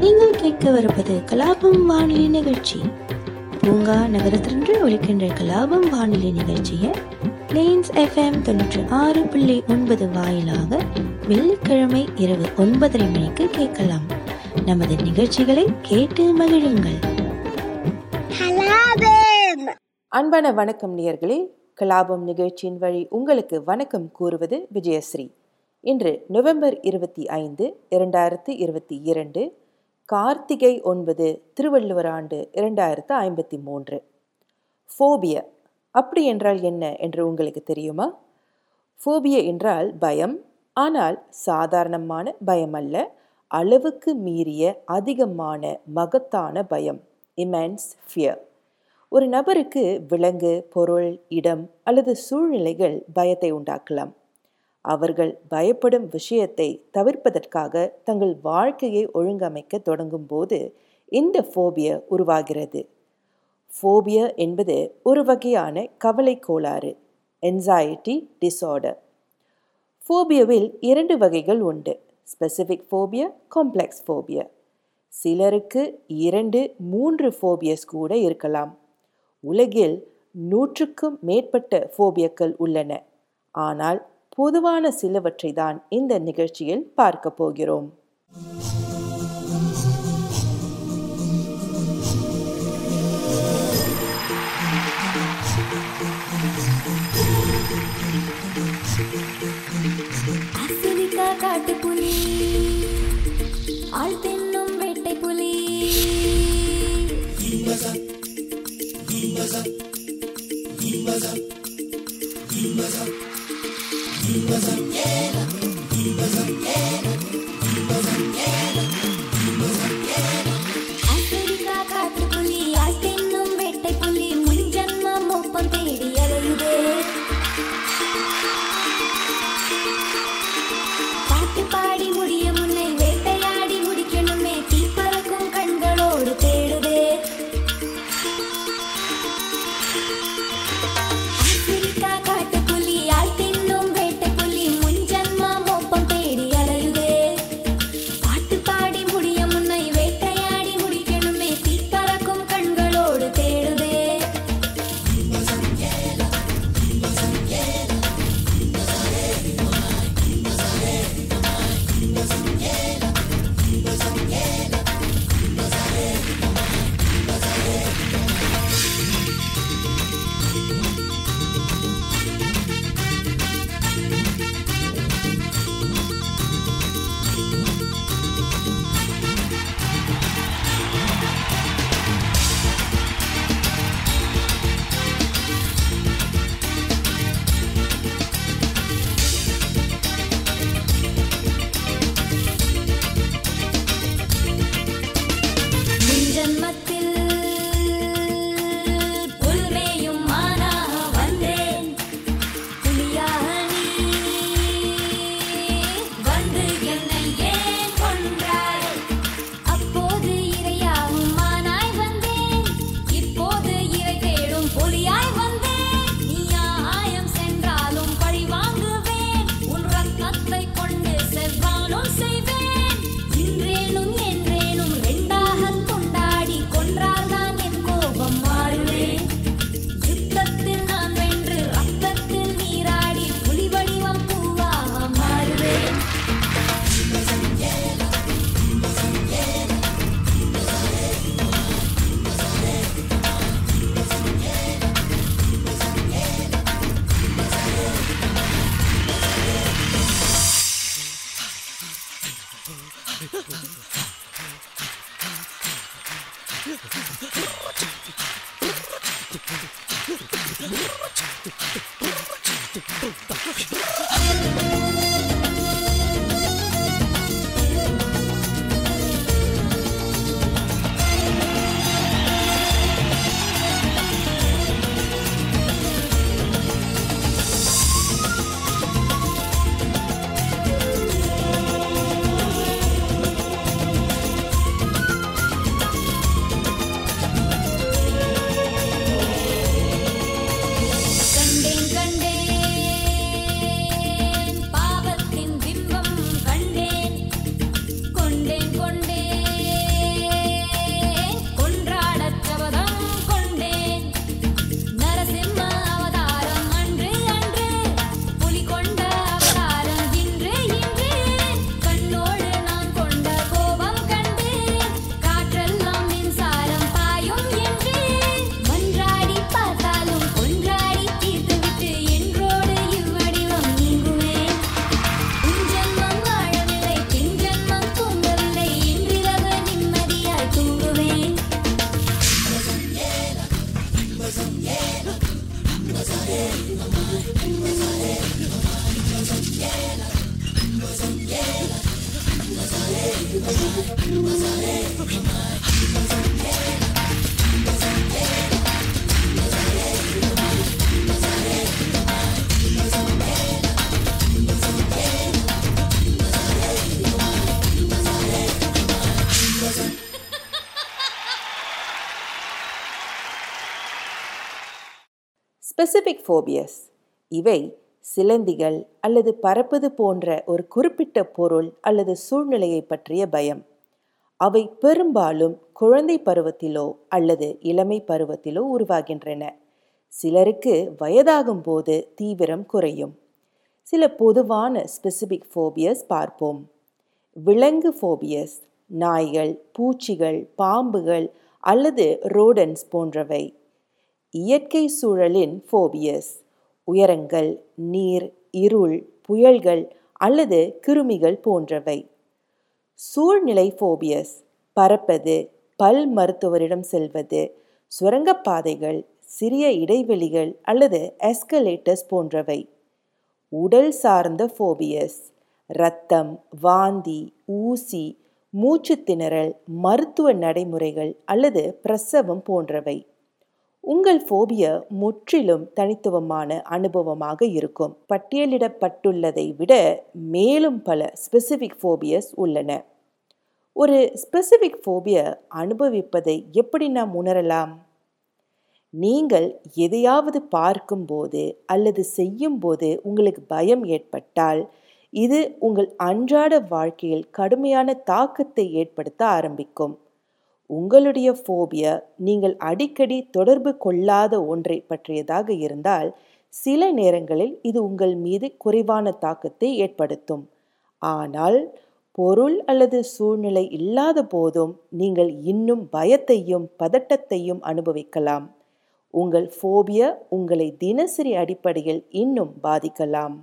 நீங்கள் கேட்கவிருப்பது கலாபம் வானொலி நிகழ்ச்சி. பூங்கா நகரத்திலிருந்து ஒழிக்கின்ற கலாபம் வானொலி நிகழ்ச்சியை பிளேன்ஸ் எஃப்எம் தொண்ணூற்றி ஆறு புள்ளி ஒன்பது வாயிலாக வெள்ளிக்கிழமை இரவு ஒன்பதரை மணிக்கு கேட்கலாம். நமது நிகழ்ச்சிகளை கேட்டு மகிழுங்கள். அன்பான வணக்கம் நேயர்களே. கலாபம் நிகழ்ச்சியின் வழி உங்களுக்கு வணக்கம் கூறுவது விஜயஸ்ரீ. இன்று நவம்பர் இருபத்தி ஐந்து இரண்டாயிரத்து இருபத்தி இரண்டு கார்த்திகை ஒன்பது திருவள்ளுவர் ஆண்டு இரண்டாயிரத்து ஐம்பத்தி மூன்று. ஃபோபியா அப்படி என்றால் என்ன என்று உங்களுக்கு தெரியுமா? ஃபோபியா என்றால் பயம் ஆனால் சாதாரணமான பயம் அல்ல அளவுக்கு மீறிய அதிகமான மகத்தான பயம் இமென்ஸ் ஃபியர் ஒரு நபருக்கு விலங்கு பொருள் இடம் அல்லது சூழ்நிலைகள் பயத்தை உண்டாக்கலாம். அவர்கள் பயப்படும் விஷயத்தை தவிர்ப்பதற்காக தங்கள் வாழ்க்கையை ஒழுங்கமைக்க தொடங்கும் போது இந்த ஃபோபியா உருவாகிறது. ஃபோபியா என்பது ஒரு வகையான கவலை கோளாறு என்சைட்டி டிசார்டர் ஃபோபியாவில் இரண்டு வகைகள் உண்டு ஸ்பெசிஃபிக் ஃபோபியா காம்ப்ளெக்ஸ் ஃபோபியா சிலருக்கு இரண்டு மூன்று ஃபோபியஸ் கூட இருக்கலாம். உலகில் நூற்றுக்கும் மேற்பட்ட ஃபோபியக்கள் உள்ளன. ஆனால் பொதுவான சிலவற்றை தான் இந்த நிகழ்ச்சியில் பார்க்க போகிறோம். ஃபோபியஸ் இவை சிலந்திகள் அல்லது பறப்பது போன்ற ஒரு குறிப்பிட்ட பொருள் அல்லது சூழ்நிலையை பற்றிய பயம். அவை பெரும்பாலும் குழந்தை பருவத்திலோ அல்லது இளமை பருவத்திலோ உருவாகின்றன. சிலருக்கு வயதாகும் போது தீவிரம் குறையும். சில பொதுவான ஸ்பெசிபிக் ஃபோபியஸ் பார்ப்போம். விலங்கு ஃபோபியஸ் நாய்கள் பூச்சிகள் பாம்புகள் அல்லது ரோடன்ஸ் போன்றவை. இயற்கை சூழலின் ஃபோபியஸ் உயரங்கள் நீர் இருள் புயல்கள் அல்லது கிருமிகள் போன்றவை. சூழ்நிலை ஃபோபியஸ் பறப்பது பல் மருத்துவரிடம் செல்வது சுரங்கப்பாதைகள் சிறிய இடைவெளிகள் அல்லது எஸ்கலேட்டர்ஸ் போன்றவை. உடல் சார்ந்த ஃபோபியஸ் இரத்தம் வாந்தி ஊசி மூச்சு திணறல் மருத்துவ நடைமுறைகள் அல்லது பிரசவம் போன்றவை. உங்கள் ஃபோபியா முற்றிலும் தனித்துவமான அனுபவமாக இருக்கும். பட்டியலிடப்பட்டுள்ளதை விட மேலும் பல ஸ்பெசிஃபிக் ஃபோபியஸ் உள்ளன. ஒரு ஸ்பெசிஃபிக் ஃபோபியா அனுபவிப்பதை எப்படி நாம் உணரலாம்? நீங்கள் எதையாவது பார்க்கும்போது அல்லது செய்யும்போது உங்களுக்கு பயம் ஏற்பட்டால் இது உங்கள் அன்றாட வாழ்க்கையில் கடுமையான தாக்கத்தை ஏற்படுத்த ஆரம்பிக்கும். உங்களுடைய ஃபோபியா நீங்கள் அடிக்கடி தொடர்பு கொள்ளாத ஒன்றை பற்றியதாக இருந்தால் சில நேரங்களில் இது உங்கள் மீது குறைவான தாக்கத்தை ஏற்படுத்தும். ஆனால் பொருள் அல்லது சூழ்நிலை இல்லாத போதும் நீங்கள் இன்னும் பயத்தையும் பதட்டத்தையும் அனுபவிக்கலாம். உங்கள் ஃபோபியா உங்களை தினசரி அடிப்படையில் இன்னும் பாதிக்கலாம்.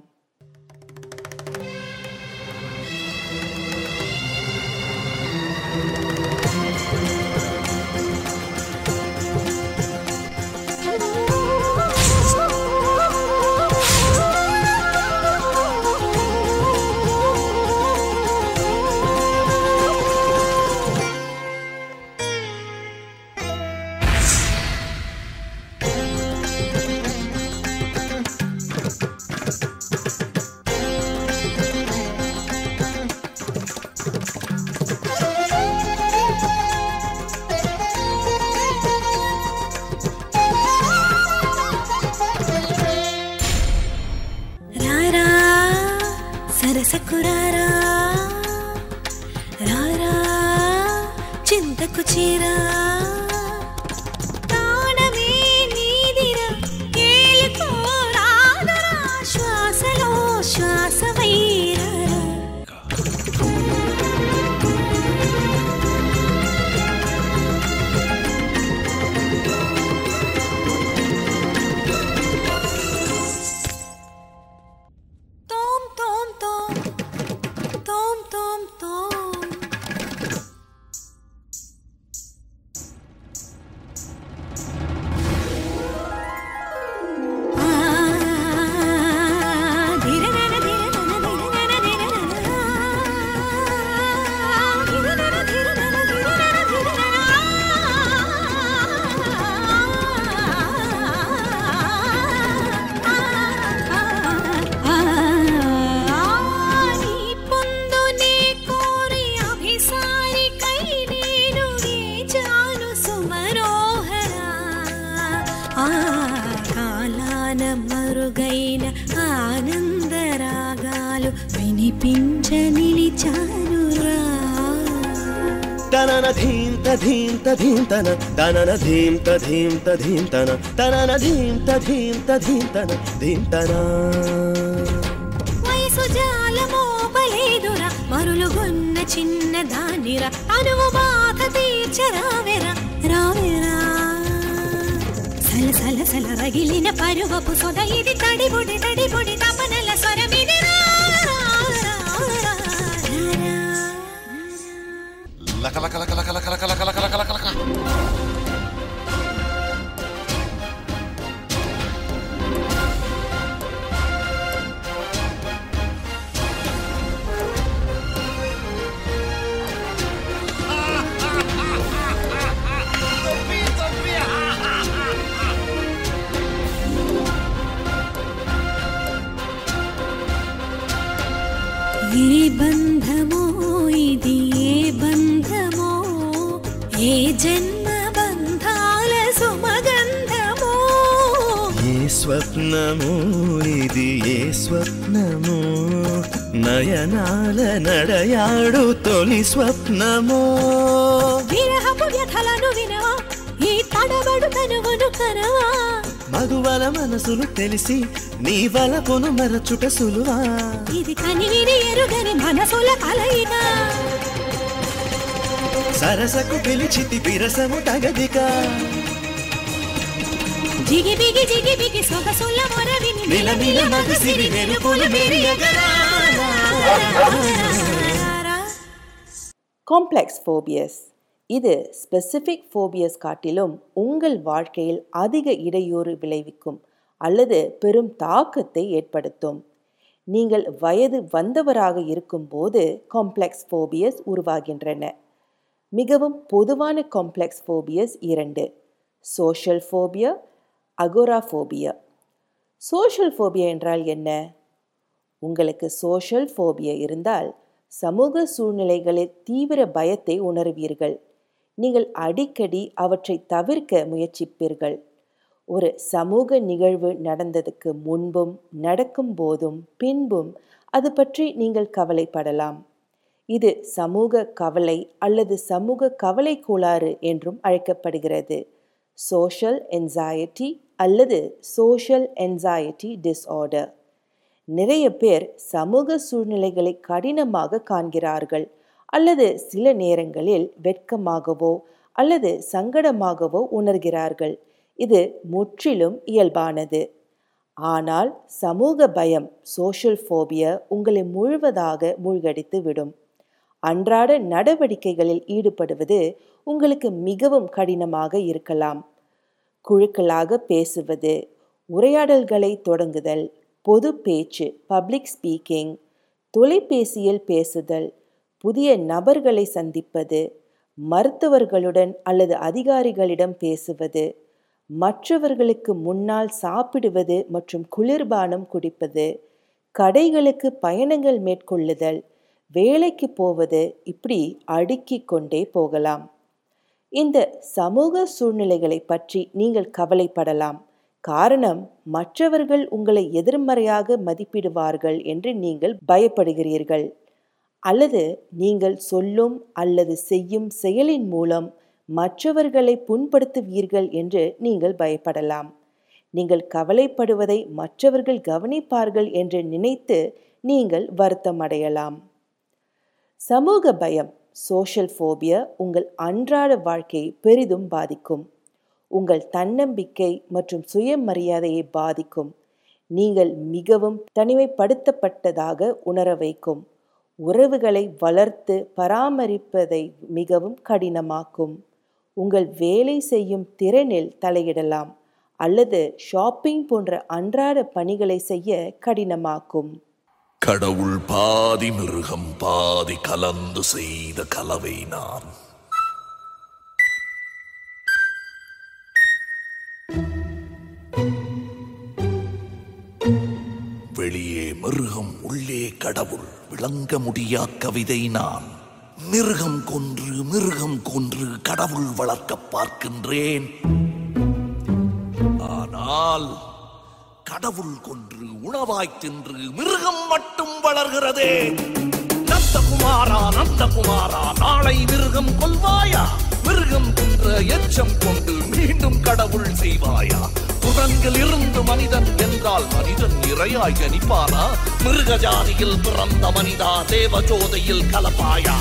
తన తనన ధీం తధీం తధీం తన తనన ధీం తధీం తధీం తన ధీం తన వయసు జాలమోపలేదురా మరులుగొన్న చిన్న దానిరా అనువు బాధ తీర్చరావెరా రావెరా సల సల సల రగిలిన పరువపు సొద ఇది తడిబుడి తడిబుడి తపనల స్వరమిది రా, రా, రా, రా, రా, రా. లక లక లక లక లక లక లక లక లక లక ये बन्धमो इति ये बन्ध ఏ జన్మ బంధాల సుమగంధమో? ఏ స్వప్నము ఇది ఏ స్వప్నము? నయనాల నడయాడు తొలి స్వప్నమో? విరహపు వ్యథలను వినవా? ఈ తడబడు తనువును కనవా మగువల మనసులు తెలిసి నీ వలపును మరచుట సులువా? ఇది కనివిని ఎరుగని మనసుల కలయిక సరసకు పిలిచితి విరసము తగదిక జిగి బిగి జిగి బిగి సొగసుల మొరవిని మిలమిల మగసిరి మెరుపులు మెరియగరా காம்ப்ளெக்ஸ் ஃபோபியஸ் இது ஸ்பெசிஃபிக் ஃபோபியஸ் காட்டிலும் உங்கள் வாழ்க்கையில் அதிக இடையூறு விளைவிக்கும் அல்லது பெரும் தாக்கத்தை ஏற்படுத்தும் நீங்கள் வயது வந்தவராக இருக்கும்போது காம்ப்ளெக்ஸ் ஃபோபியஸ் உருவாகின்றன மிகவும் பொதுவான காம்ப்ளெக்ஸ் ஃபோபியஸ் இரண்டு. Social phobia agoraphobia social phobia என்றால் என்ன? உங்களுக்கு சோஷியல் ஃபோபியா இருந்தால் சமூக சூழ்நிலைகளில் தீவிர பயத்தை உணர்வீர்கள். நீங்கள் அடிக்கடி அவற்றை தவிர்க்க முயற்சிப்பீர்கள். ஒரு சமூக நிகழ்வு நடந்ததுக்கு முன்பும் நடக்கும் போதும் பின்பும் அது பற்றி நீங்கள் கவலைப்படலாம். இது சமூக கவலை அல்லது சமூக கவலை கோளாறு என்றும் அழைக்கப்படுகிறது. சோஷியல் என்சைட்டி அல்லது சோஷியல் என்சைட்டி டிஸ்ஆர்டர் நிறைய பேர் சமூக சூழ்நிலைகளை கடினமாக காண்கிறார்கள் அல்லது சில நேரங்களில் வெட்கமாகவோ அல்லது சங்கடமாகவோ உணர்கிறார்கள். இது முற்றிலும் இயல்பானது. ஆனால் சமூக பயம் சோஷியல் ஃபோபியா உங்களை முழுவதாக மூழ்கடித்து விடும் அன்றாட நடவடிக்கைகளில் ஈடுபடுவது உங்களுக்கு மிகவும் கடினமாக இருக்கலாம். குழுக்களாக பேசுவது உரையாடல்களை தொடங்குதல் பொது பேச்சு பப்ளிக் ஸ்பீக்கிங் தொலைபேசியில் பேசுதல் புதிய நபர்களை சந்திப்பது மருத்துவர்களுடன் அல்லது அதிகாரிகளிடம் பேசுவது மற்றவர்களுக்கு முன்னால் சாப்பிடுவது மற்றும் குளிர்பானம் குடிப்பது கடைகளுக்கு பயணங்கள் மேற்கொள்ளுதல் வேலைக்கு போவது இப்படி அடுக்கிக் கொண்டே போகலாம். இந்த சமூக சூழ்நிலைகளை பற்றி நீங்கள் கவலைப்படலாம். காரணம் மற்றவர்கள் உங்களை எதிர்மறையாக மதிப்பிடுவார்கள் என்று நீங்கள் பயப்படுகிறீர்கள். அல்லது நீங்கள் சொல்லும் அல்லது செய்யும் செயலின் மூலம் மற்றவர்களை புண்படுத்துவீர்கள் என்று நீங்கள் பயப்படலாம். நீங்கள் கவலைப்படுவதை மற்றவர்கள் கவனிப்பார்கள் என்று நினைத்து நீங்கள் வருத்தமடையலாம். சமூக பயம் சோஷியல் ஃபோபியா உங்கள் அன்றாட வாழ்க்கையை பெரிதும் பாதிக்கும். உங்கள் தன்னம்பிக்கை மற்றும் சுயமரியாதையை பாதிக்கும். நீங்கள் மிகவும் தனிமைப்படுத்தப்பட்டதாக உணர வைக்கும். உறவுகளை வளர்த்து பராமரிப்பதை மிகவும் கடினமாக்கும். உங்கள் வேலை செய்யும் திறனில் தலையிடலாம் அல்லது ஷாப்பிங் போன்ற அன்றாட பணிகளை செய்ய கடினமாக்கும். கடவுள் பாதி மிருகம் பாதி கலந்து செய்த கலவை நான். வெளியே மிருகம் உள்ளே கடவுள் விளங்க முடியா கவிதை நான். மிருகம் கொன்று மிருகம் கொன்று கடவுள் வளர்க்க பார்க்கின்றேன். ஆனால் கடவுள் கொன்று உணவாய் தின்று மிருகம் மட்டும் வளர்கிறதே. நந்தகுமாரா நந்தகுமாரா நாளை மிருகம் கொள்வாயா? மிருகம் கொன்ற எச்சம் கொண்டு மீண்டும் கடவுள் செய்வாயா? புறன்கள் இருந்து மனிதன் என்றால் மனிதன் இறையாய் கணிப்பானா மிருக ஜாதியில் பிறந்த மனிதா தேவ ஜோதையில் கலப்பாயா?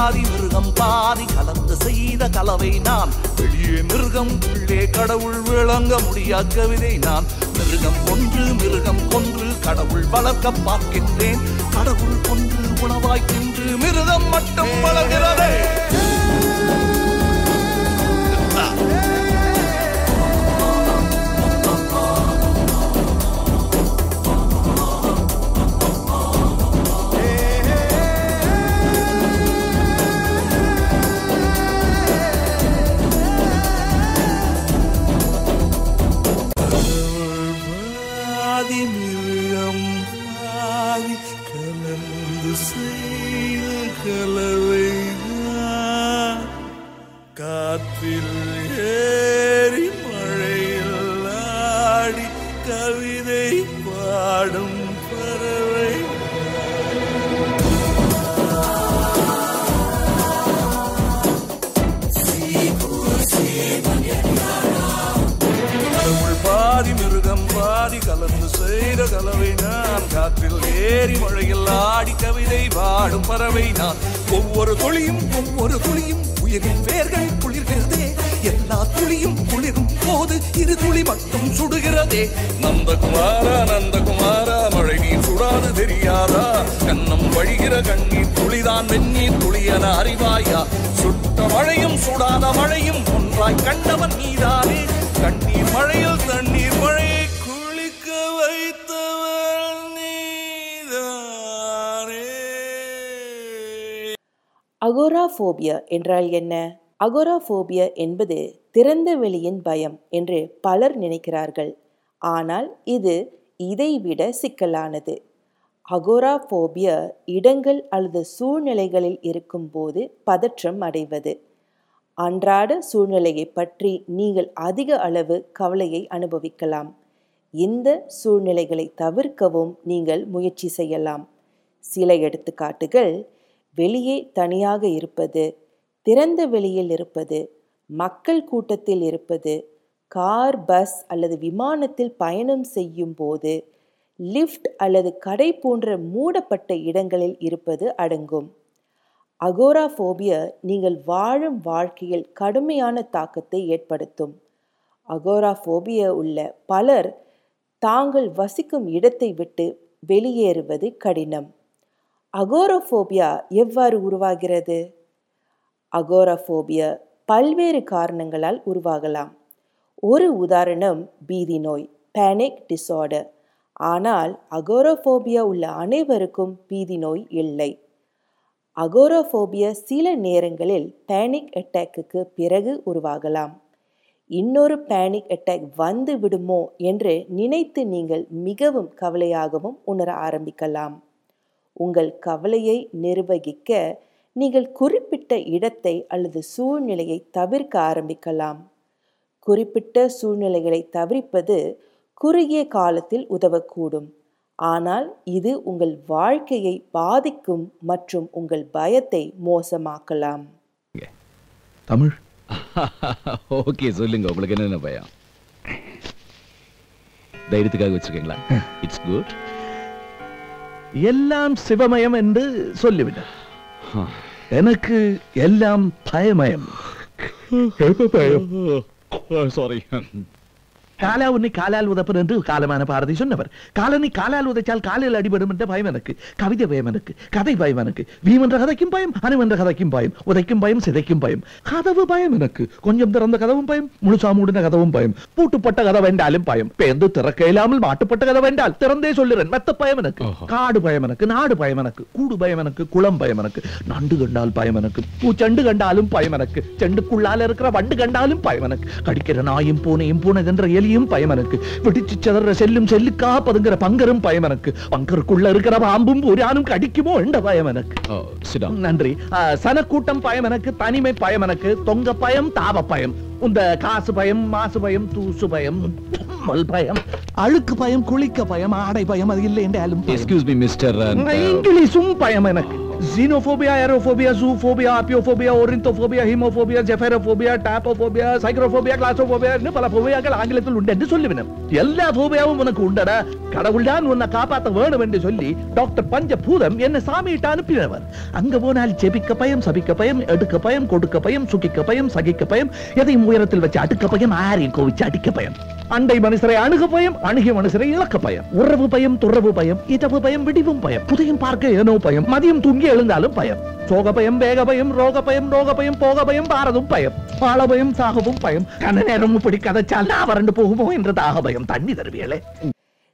பாதி மிருகம் பாதி கலந்து செய்த கலவை நான். வெளியே மிருகம் உள்ளே கடவுள் விளங்க முடியா கவிதை நான். மிருகம் கொன்று மிருகம் கொன்று கடவுள் வளர்க்க பார்க்கின்றேன். கடவுள் கொன்று உணவாய் தின்று மிருகம் மட்டும் வளர்கிறதே. கவிதை பாடும் பறவை. பாதி மிருகம் பாதி கலந்து செய்த கலவை நான். காற்றில் ஏறி மழையில் ஆடி கவிதை பாடும் பறவை நான். ஒவ்வொரு தொழியும் ஒவ்வொரு துளியும் உயிரின் வேர்கள் குளிர்கிறதே. எல்லா துளியும் குளிரும் போது இரு துளி மட்டும் சுடுகிறதே. நந்தகுமாரா நந்தகுமாரா மழை நீர் சுடாது தெரியாதா? கண்ணம் வழிகிற கண்ணீர் துளிதான் வெந்நீர் துளியன அறிவாயா? சுட்ட மழையும் சுடாத மழையும் ஒன்றாய் கண்டவன் நீதானே. கண்ணீர் மழையில் தண்ணீர் மழையை குளிக்க வைத்தவன் நீதானே. அகோராஃபோபியா என்றால் என்ன? அகோராஃபோபியா என்பது திறந்த வெளியின் பயம் என்று பலர் நினைக்கிறார்கள். ஆனால் இது இதைவிட சிக்கலானது. அகோராஃபோபியா இடங்கள் அல்லது சூழ்நிலைகளில் இருக்கும்போது பதற்றம் அடைவது. அன்றாட சூழ்நிலையை பற்றி நீங்கள் அதிக அளவு கவலையை அனுபவிக்கலாம். இந்த சூழ்நிலைகளை தவிர்க்கவும் நீங்கள் முயற்சி செய்யலாம். சில எடுத்துக்காட்டுகள் வெளியே தனியாக இருப்பது திறந்த வெளியில் இருப்பது மக்கள் கூட்டத்தில் இருப்பது கார் பஸ் அல்லது விமானத்தில் பயணம் செய்யும் போது லிஃப்ட் அல்லது கடை போன்ற மூடப்பட்ட இடங்களில் இருப்பது அடங்கும். அகோராஃபோபியா நீங்கள் வாழும் வாழ்க்கையில் கடுமையான தாக்கத்தை ஏற்படுத்தும். அகோராஃபோபியா உள்ள பலர் தாங்கள் வசிக்கும் இடத்தை விட்டு வெளியேறுவது கடினம். அகோரோஃபோபியா எவ்வாறு உருவாகிறது? அகோராஃபோபியா பல்வேறு காரணங்களால் உருவாகலாம். ஒரு உதாரணம் பீதி நோய் பேனிக் டிசார்டர் ஆனால் அகோரோஃபோபியா உள்ள அனைவருக்கும் பீதி நோய் இல்லை. அகோரோஃபோபியா சில நேரங்களில் பேனிக் அட்டாக்குக்கு பிறகு உருவாகலாம். இன்னொரு பேனிக் அட்டாக் வந்து விடுமோ என்று நினைத்து நீங்கள் மிகவும் கவலையாகவும் உணர ஆரம்பிக்கலாம். உங்கள் கவலையை நிர்வகிக்க நீங்கள் குறிப்பிட்ட இடத்தை அல்லது சூழ்நிலையை தவிர்க்க ஆரம்பிக்கலாம். குறிப்பிட்ட சூழ்நிலைகளை தவிர்ப்பது குறுகிய காலத்தில் உதவக்கூடும். ஆனால் இது உங்கள் வாழ்க்கையை பாதிக்கும் மற்றும் உங்கள் பயத்தை மோசமாக்கலாம். தமிழ்? ஓகே சொல்லுங்க. உங்களுக்கு என்னென்ன பயம்? தைரியத்துக்காக வச்சிருக்கீங்களா? இட்ஸ் குட் எல்லாம் சிவமயம் என்று சொல்லிவிட்டார் எனக்கு எல்லாம் பயமயம் பயம் சாரி காலா உன்னை காலால் உதப்பன் என்று காலமான பாரதி சொன்னவர். காலனை காலால் உதைச்சால் காலில் அடிபடும் என்ற பயம் எனக்கு. கவிதை பயம் எனக்கு. கதை பயம் எனக்கு. வீம் என்ற கதைக்கும் பயம் அணு என்ற கதைக்கும் பயம் உதைக்கும் பயம் சிதைக்கும் பயம். கதவு பயம் எனக்கு. கொஞ்சம் திறந்த கதவும் பயம் முழுசா மூடின கதவும் பயம். பூட்டுப்பட்ட கதை வேண்டாலும் பயம். பேந்து திறக்க இல்லாமல் மாட்டுப்பட்ட கதை வேண்டால் திறந்தே சொல்லுறேன். மெத்த பயம் எனக்கு. காடு பயம் எனக்கு நாடு பயம் எனக்கு கூடு பயம் எனக்கு குளம் பயம் எனக்கு. நண்டு கண்டால் பயம் எனக்கு பூச்சண்டு கண்டாலும் பயம் எனக்கு. செண்டுக்குள்ளால இருக்கிற வண்டு கண்டாலும் பயம் எனக்கு. கடிக்கிற நாயும் பூனையும் பூனைதென்ற எலியும் பயம் எனக்கு வெடிச்சு சிதற செல்லும் செல்லுக்கா பதுங்கிற பங்கரும் பயம் எனக்கு பங்கருக்குள்ள இருக்கிற பாம்பும் புரானும் கடிக்குமோ என்ற பயம் எனக்கு நன்றி. சனக்கூட்டம் பயம் எனக்கு தனிமை பயம் எனக்கு தொங்க பயம் தாவ பயம். இந்த காசு பயம் மாசு பயம் தூசு பயம் பயம் அழுக்கு பயம் குளிக்க பயம் ஆடை பயம் அது இல்லை என்றாலும் இங்கிலீஷும் பயம் எனக்கு ஜீனோபோபியா ஏரோபோபியா ஜூபோபியா ஆப்பியோபோபியா ஒரிந்தோபோபியா ஹீமோபோபியா ஜெஃபெரோபோபியா டாப்போபோபியா சைக்ரோபோபியா இன்னும் பல போபியாக்கள் ஆங்கிலத்தில் உண்டு என்று சொல்லுவேன் எல்லா போபியாவும் உனக்கு உண்டடா கடவுள்தான் உன்னை காப்பாத்த வேணும் என்று சொல்லி டாக்டர் பஞ்சபூதம் என்னை சாமியிட்ட அனுப்பினவர் அங்க போனால் ஜெபிக்க பயம் சபிக்க பயம் எடுக்க பயம் கொடுக்க பயம் சுகிக்க பயம் சகிக்க பயம் எதையும் உயரத்தில் வச்சு அடுக்க பயம் ஆரையும் கோவிச்சு அடிக்க பயம் அண்டை மனுஷரை அணுக பயம் அணுகிய மனுஷரை இழக்க பயம். உறவு பயம் துறவு பயம் இதவு பயம் விடிவும் பயம். புதையும் பார்க்க ஏனோ பயம் மதியம் தூங்கி எழுந்தாலும் பயம். சோக பயம் வேக பயம் ரோக பயம் ரோக பயம் போக பயம் பாரதும் பயம். பாழ பயம் சாகவும் பயம். கண்ண நேரம் இப்படி கதைச்சால் நான் வறண்டு போகுமோ என்ற தாக பயம். தண்ணி தருவியலே.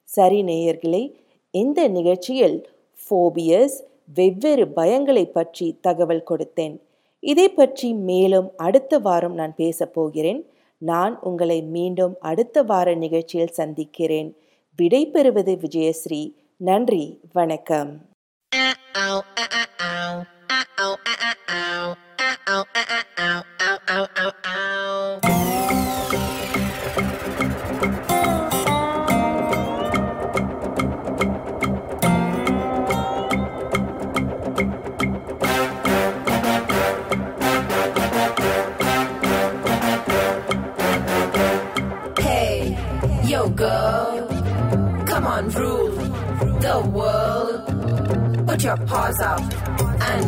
சரி நேயர்களே இந்த நிகழ்ச்சியில் ஃபோபியஸ் வெவ்வேறு பயங்களை பற்றி தகவல் கொடுத்தேன். இதை பற்றி மேலும் அடுத்த வாரம் நான் பேசப் போகிறேன். நான் உங்களை மீண்டும் அடுத்த வார நிகழ்ச்சியில் சந்திக்கிறேன். விடை பெறுவது விஜயஸ்ரீ. நன்றி. வணக்கம்.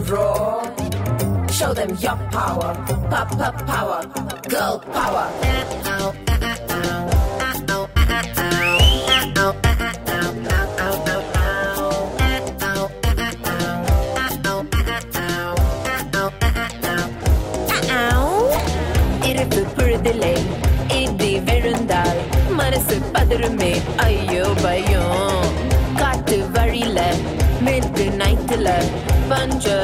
Show them your power, pop pop power, girl power. Dile, idi verundar, காட்டு வழியில மிட்டு நைட்டுல பஞ்ச